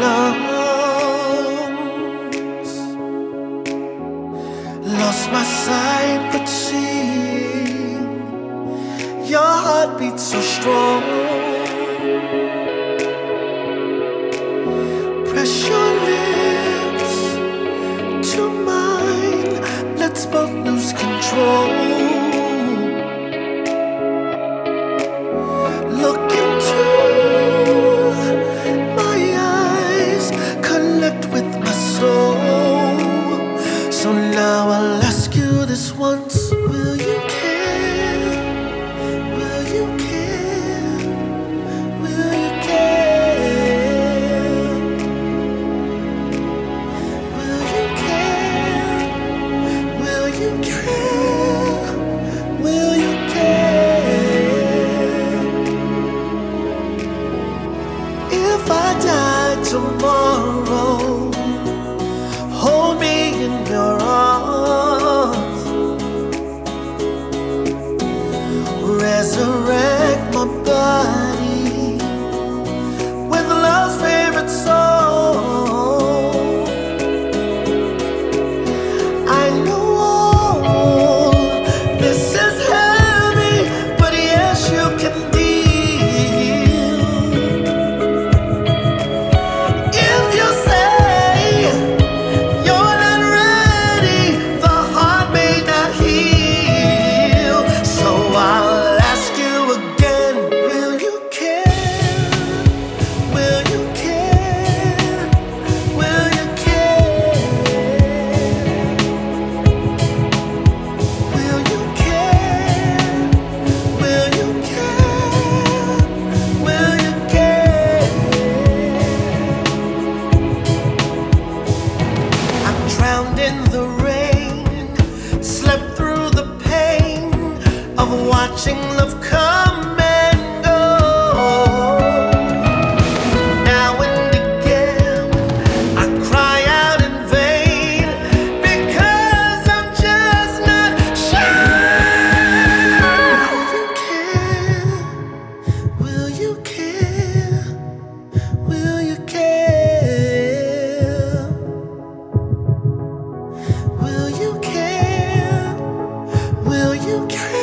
lungs. Lost my sight, but seeing your heart beats so strong. Press your lips to mine, let's both lose control. watching love come and go. Now and again, I cry out in vain because I'm just not sure. Will you care? Will you care? Will you care? Will you care? Will you care?